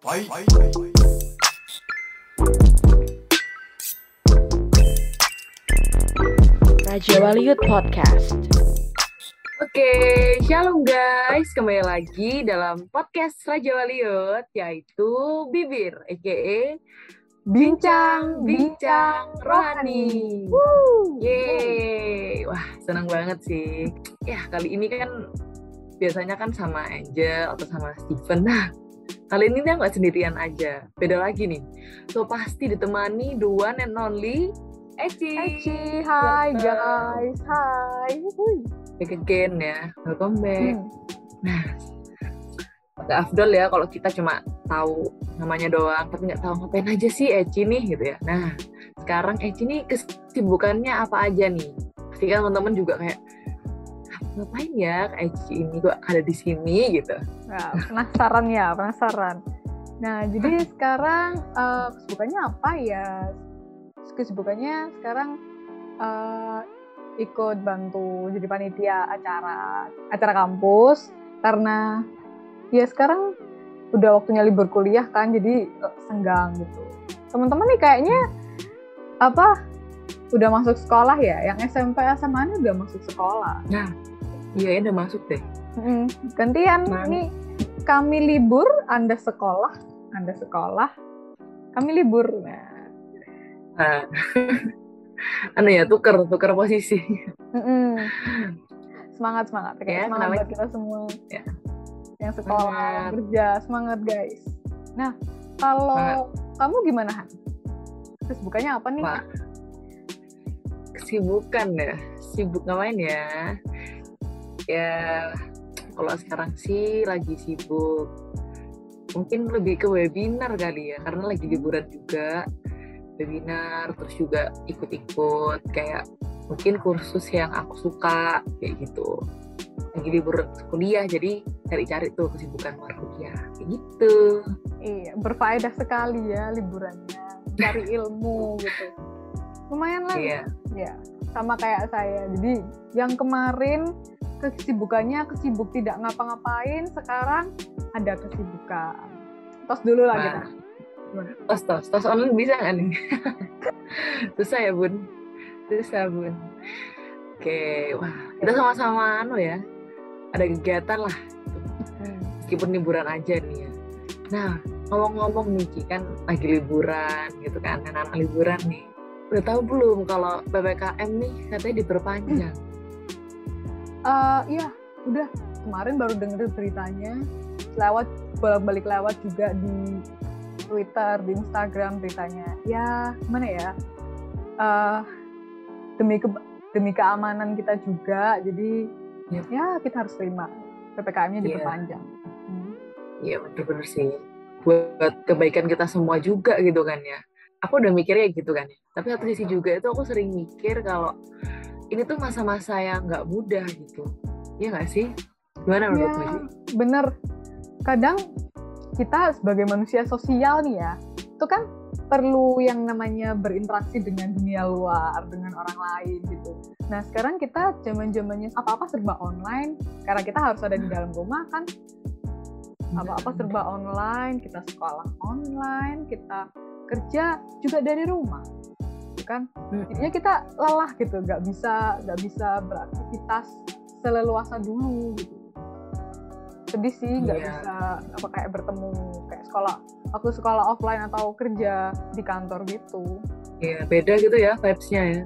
Raja Waliud Podcast. Oke, shalom guys. Kembali lagi dalam podcast Raja Waliud, yaitu Bibir, a.k.a. Bincang-Bincang Rohani. Yeay, wah senang banget sih. Ya, kali ini kan biasanya kan sama Angel atau sama Steven. Nah, kali ini dia nggak sendirian aja. Beda lagi nih. So, pasti ditemani the one and only Eci. Eci, Welcome. guys. Hui. Back again ya. Welcome back. Hmm. Nah, agak afdol ya kalau kita cuma tahu namanya doang, tapi nggak tahu ngapain aja sih Eci nih gitu ya. Nah, sekarang Eci nih kesibukannya apa aja nih? Pasti kan teman-teman juga kayak "Ah, ngapain ya Eci ini kok ada di sini gitu. Nah, penasaran ya, penasaran. Nah, jadi sekarang eh, kesibukannya apa ya? Kesibukannya sekarang eh, ikut bantu jadi panitia acara acara kampus karena ya sekarang udah waktunya libur kuliah kan, jadi eh, senggang gitu. Teman-teman nih kayaknya apa? Udah masuk sekolah ya? Yang SMP SMA ini udah masuk sekolah. Iya, ya udah masuk deh. Mm, gantian Nah. nih kami libur, Anda sekolah, Anda sekolah, kami libur. Nah, Nah, anu ya tuker tuker posisi. mm-mm. semangat semangat, Ya, kayak semangat buat kita semua. Ya. Yang sekolah, yang Semangat. kerja, semangat guys. Nah, kalau kamu gimana Han? Kesibukannya apa nih? Wah, kesibukan ya sibuk ngapain ya ya kalau sekarang sih lagi sibuk. Mungkin lebih ke webinar kali ya karena lagi liburan juga. Webinar terus juga ikut-ikut kayak mungkin kursus yang aku suka kayak gitu. Lagi libur kuliah jadi cari-cari tuh kesibukan luar kuliah kayak gitu. Iya, berfaedah sekali ya liburannya, cari ilmu gitu. Lumayan lah. Iya. Ya, sama kayak saya. Jadi yang kemarin kesibukannya kesibuk tidak ngapa-ngapain, sekarang ada kesibukan. Tos dulu lah kita. Tos tos tos online bisa nggak nih? Susah ya bun? Susah bun. Oke wah kita sama-sama anu ya ada kegiatan lah. Meskipun liburan aja nih ya. Nah ngomong-ngomong nih kan lagi liburan gitu kan anak-anak liburan nih. Udah tahu belum kalau ppkm nih katanya diperpanjang Eh, iya, udah kemarin baru denger beritanya. Lewat bolak-balik lewat juga di Twitter, di Instagram beritanya. Ya, gimana ya? Eh, demi ke- demi keamanan kita juga, jadi Yap. ya kita harus terima ppkm-nya Iya. diperpanjang. Hmm. Iya bener-bener sih buat kebaikan kita semua juga gitu kan ya aku udah mikirnya gitu kan ya tapi satu sisi juga itu aku sering mikir kalau ini tuh masa-masa yang nggak mudah gitu. Iya nggak sih? Gimana menurut Ya, bener. Kadang kita sebagai manusia sosial nih ya, itu kan perlu yang namanya berinteraksi dengan dunia luar, dengan orang lain gitu. Nah sekarang kita zaman zamannya apa-apa serba online, karena kita harus ada di dalam rumah kan, apa-apa serba online, kita sekolah online, kita kerja juga dari rumah, kan? Hmm. Jadinya kita lelah gitu, nggak bisa nggak bisa beraktivitas seleluasa dulu gitu. Sedih sih nggak Iya. bisa apa kayak bertemu kayak sekolah waktu sekolah offline atau kerja di kantor gitu. Iya beda gitu ya vibes-nya ya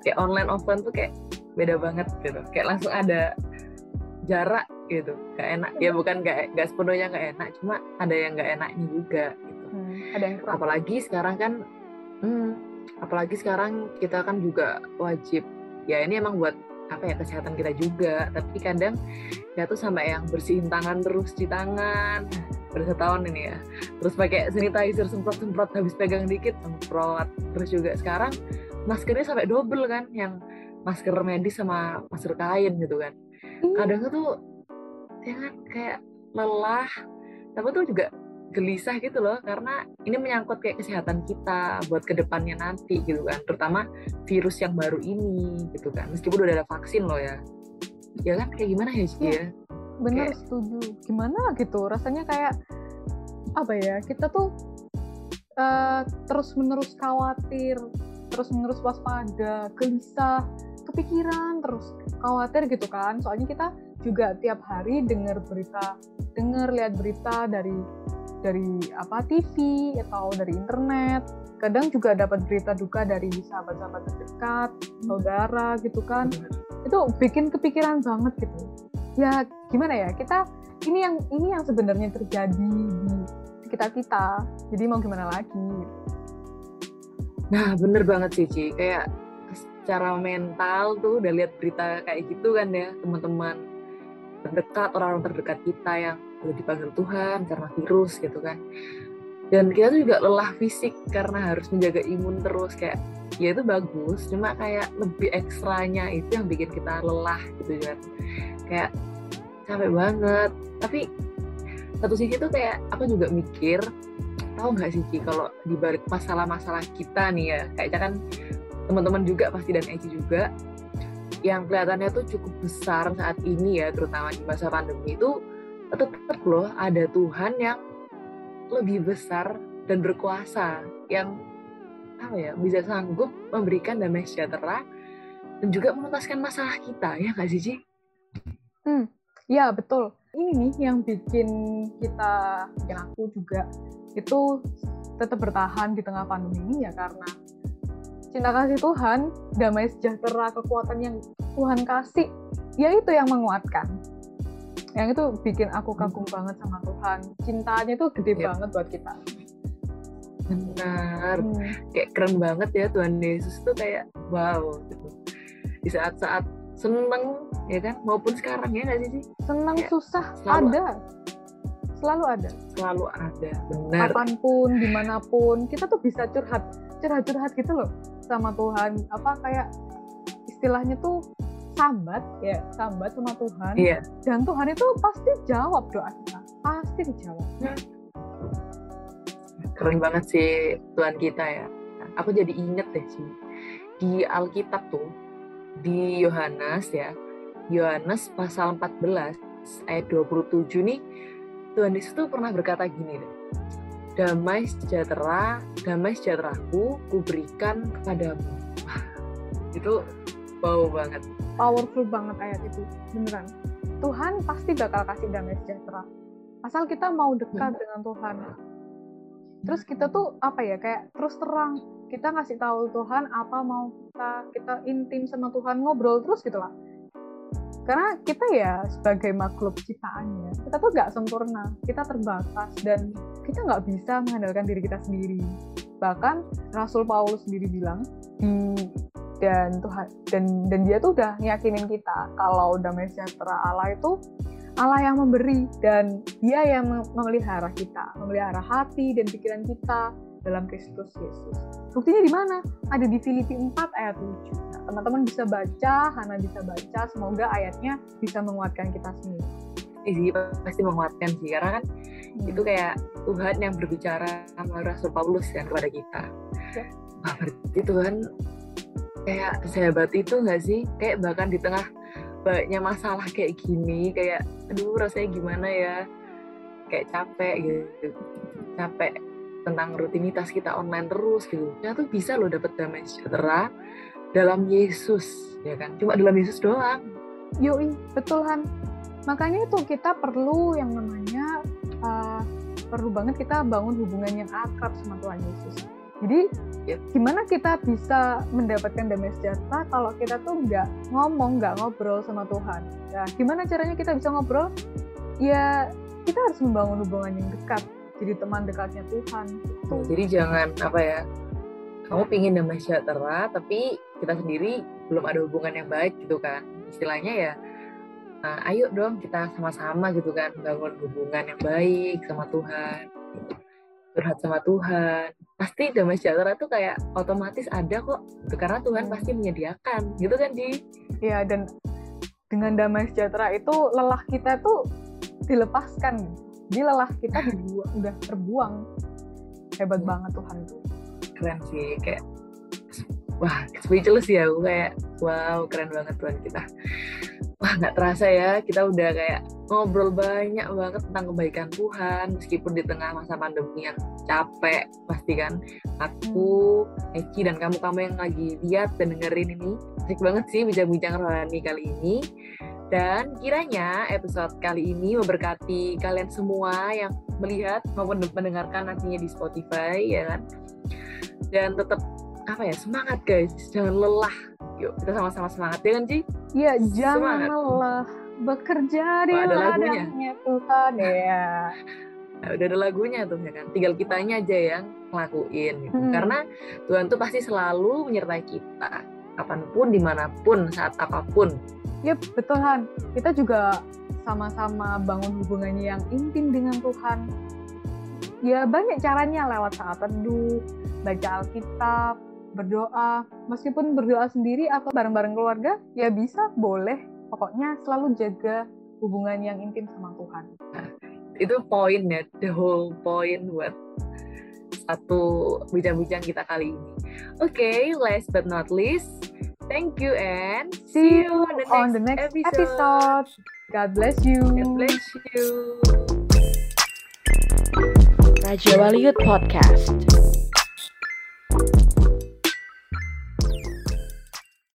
kayak online offline tuh kayak beda banget gitu kayak langsung ada jarak gitu gak enak ya bukan gak, gak sepenuhnya gak enak cuma ada yang gak enaknya juga gitu Hmm, ada yang kurang. apalagi sekarang kan hmm, apalagi sekarang kita kan juga wajib. Ya ini emang buat apa ya kesehatan kita juga. Tapi kadang ya tuh sampai yang bersihin tangan terus cuci tangan. Udah setahun ini ya. Terus pakai sanitizer semprot semprot habis pegang dikit semprot. Terus juga sekarang maskernya sampai double kan yang masker medis sama masker kain gitu kan. Kadang tuh ya kan kayak lelah. Tapi tuh juga gelisah gitu loh karena ini menyangkut kayak kesehatan kita buat ke depannya nanti gitu kan terutama virus yang baru ini gitu kan meskipun udah ada vaksin loh ya. Ya kan kayak gimana ya sih ya? Bener Kayak- setuju. Gimana gitu rasanya kayak apa ya kita tuh uh, terus menerus khawatir terus menerus waspada gelisah kepikiran terus khawatir gitu kan. Soalnya kita juga tiap hari dengar berita dengar lihat berita dari dari apa TV atau dari internet. Kadang juga dapat berita duka dari sahabat-sahabat terdekat saudara gitu kan. Itu bikin kepikiran banget gitu. Ya gimana ya kita ini yang ini yang sebenarnya terjadi di sekitar kita. Jadi mau gimana lagi? Nah bener banget sih Ci. Kayak secara mental tuh udah lihat berita kayak gitu kan ya teman-teman terdekat orang-orang terdekat kita yang udah dipanggil Tuhan karena virus gitu kan. Dan kita tuh juga lelah fisik karena harus menjaga imun terus kayak ya itu bagus cuma kayak lebih ekstranya itu yang bikin kita lelah gitu kan. Kayak capek banget. Tapi satu sisi tuh kayak aku juga mikir tahu nggak sih Ci kalau di balik masalah-masalah kita nih ya kayaknya kan teman-teman juga pasti dan Eci juga yang kelihatannya tuh cukup besar saat ini ya terutama di masa pandemi itu tetap loh ada Tuhan yang lebih besar dan berkuasa yang apa ya bisa sanggup memberikan damai sejahtera dan juga menuntaskan masalah kita ya nggak sih Ci? Hmm, ya betul. Ini nih yang bikin kita, bikin aku juga itu tetap bertahan di tengah pandemi ini ya karena cinta kasih Tuhan, damai sejahtera, kekuatan yang Tuhan kasih, ya itu yang menguatkan yang itu bikin aku kagum banget sama Tuhan. Cintanya itu gede yep. banget buat kita. Benar. Hmm. kayak keren banget ya Tuhan Yesus tuh kayak wow gitu. Di saat-saat seneng ya kan? Maupun sekarang ya nggak sih seneng kayak susah selalu ada. Selalu ada. Selalu ada benar. Kapan pun di mana pun kita tuh bisa curhat. Curhat curhat gitu loh sama Tuhan. Apa kayak istilahnya tuh sambat ya sambat sama Tuhan. Iya. dan Tuhan itu pasti jawab doa kita pasti dijawab. Keren banget sih Tuhan kita ya. Aku jadi inget deh sih di Alkitab tuh di Yohanes ya Yohanes pasal 14 ayat 27 nih Tuhan Yesus tuh pernah berkata gini deh damai sejahtera damai sejahteraku kuberikan kepadamu. Itu wow banget. Powerful banget ayat itu beneran. Tuhan pasti bakal kasih damai sejahtera. Asal kita mau dekat hmm. dengan Tuhan. Terus kita tuh apa ya kayak terus terang. Kita ngasih tahu Tuhan apa mau kita kita intim sama Tuhan ngobrol terus gitu lah. Karena kita ya sebagai makhluk ciptaannya kita tuh nggak sempurna. Kita terbatas dan kita nggak bisa mengandalkan diri kita sendiri. Bahkan Rasul Paulus sendiri bilang di dan Tuhan dan dan dia tuh udah yakinin kita kalau damai sejahtera Allah itu Allah yang memberi dan dia yang memelihara kita, memelihara hati dan pikiran kita dalam Kristus Yesus. Buktinya di mana? Ada di Filipi 4 ayat 7. Nah, teman-teman bisa baca, Hana bisa baca, semoga ayatnya bisa menguatkan kita semua. Iya pasti menguatkan sih, karena kan hmm. itu kayak Tuhan yang berbicara sama Rasul Paulus kan kepada kita. Ya. Wah, berarti Tuhan kayak sehebat itu nggak sih? Kayak bahkan di tengah banyaknya masalah kayak gini kayak aduh rasanya gimana ya? Kayak capek gitu. Capek tentang rutinitas kita online terus gitu. Ya tuh bisa loh dapat damai sejahtera dalam Yesus ya kan? Cuma dalam Yesus doang. Yoi betul Han. Makanya itu kita perlu yang namanya uh, perlu banget kita bangun hubungan yang akrab sama Tuhan Yesus jadi ya, gimana kita bisa mendapatkan damai sejahtera kalau kita tuh nggak ngomong, nggak ngobrol sama Tuhan? Ya, gimana caranya kita bisa ngobrol? Ya kita harus membangun hubungan yang dekat, jadi teman dekatnya Tuhan. Tuh. Jadi jangan apa ya, kamu pingin damai sejahtera, tapi kita sendiri belum ada hubungan yang baik gitu kan? Istilahnya ya, nah, ayo dong kita sama-sama gitu kan, bangun hubungan yang baik sama Tuhan. Curhat sama Tuhan, pasti damai sejahtera tuh kayak otomatis ada kok karena Tuhan pasti menyediakan gitu kan di ya dan dengan damai sejahtera itu lelah kita tuh dilepaskan. Di lelah kita dibuang, udah terbuang. Hebat hmm. banget Tuhan tuh. Keren sih kayak wah speechless ya aku kayak wow keren banget Tuhan kita. Wah nggak terasa ya kita udah kayak ngobrol banyak banget tentang kebaikan Tuhan meskipun di tengah masa pandemi yang capek pasti kan. Aku Eci dan kamu-kamu yang lagi lihat dan dengerin ini asik banget sih bincang-bincang rohani kali ini. Dan kiranya episode kali ini memberkati kalian semua yang melihat maupun mendengarkan nantinya di Spotify ya kan? Dan tetap apa ya semangat guys. Jangan lelah. Yuk kita sama-sama semangat ya kan Ci? Iya jangan semangat. lelah bekerja di ada lagunya Tuhan ya nah, udah ada lagunya tuh ya kan tinggal kitanya aja yang ngelakuin gitu. hmm. karena Tuhan tuh pasti selalu menyertai kita kapan pun di mana pun saat apa pun Yep, betul Han. Kita juga sama-sama bangun hubungannya yang intim dengan Tuhan. Ya banyak caranya lewat saat teduh, baca Alkitab, berdoa. Meskipun berdoa sendiri atau bareng-bareng keluarga, ya bisa, boleh. Pokoknya selalu jaga hubungan yang intim sama Tuhan. Itu poin ya, the whole point buat satu bincang-bincang kita kali ini. Oke, okay, last but not least, Thank you and see you on the next, on the next episode. episode. God bless you. God bless you. Raja Waliud Podcast.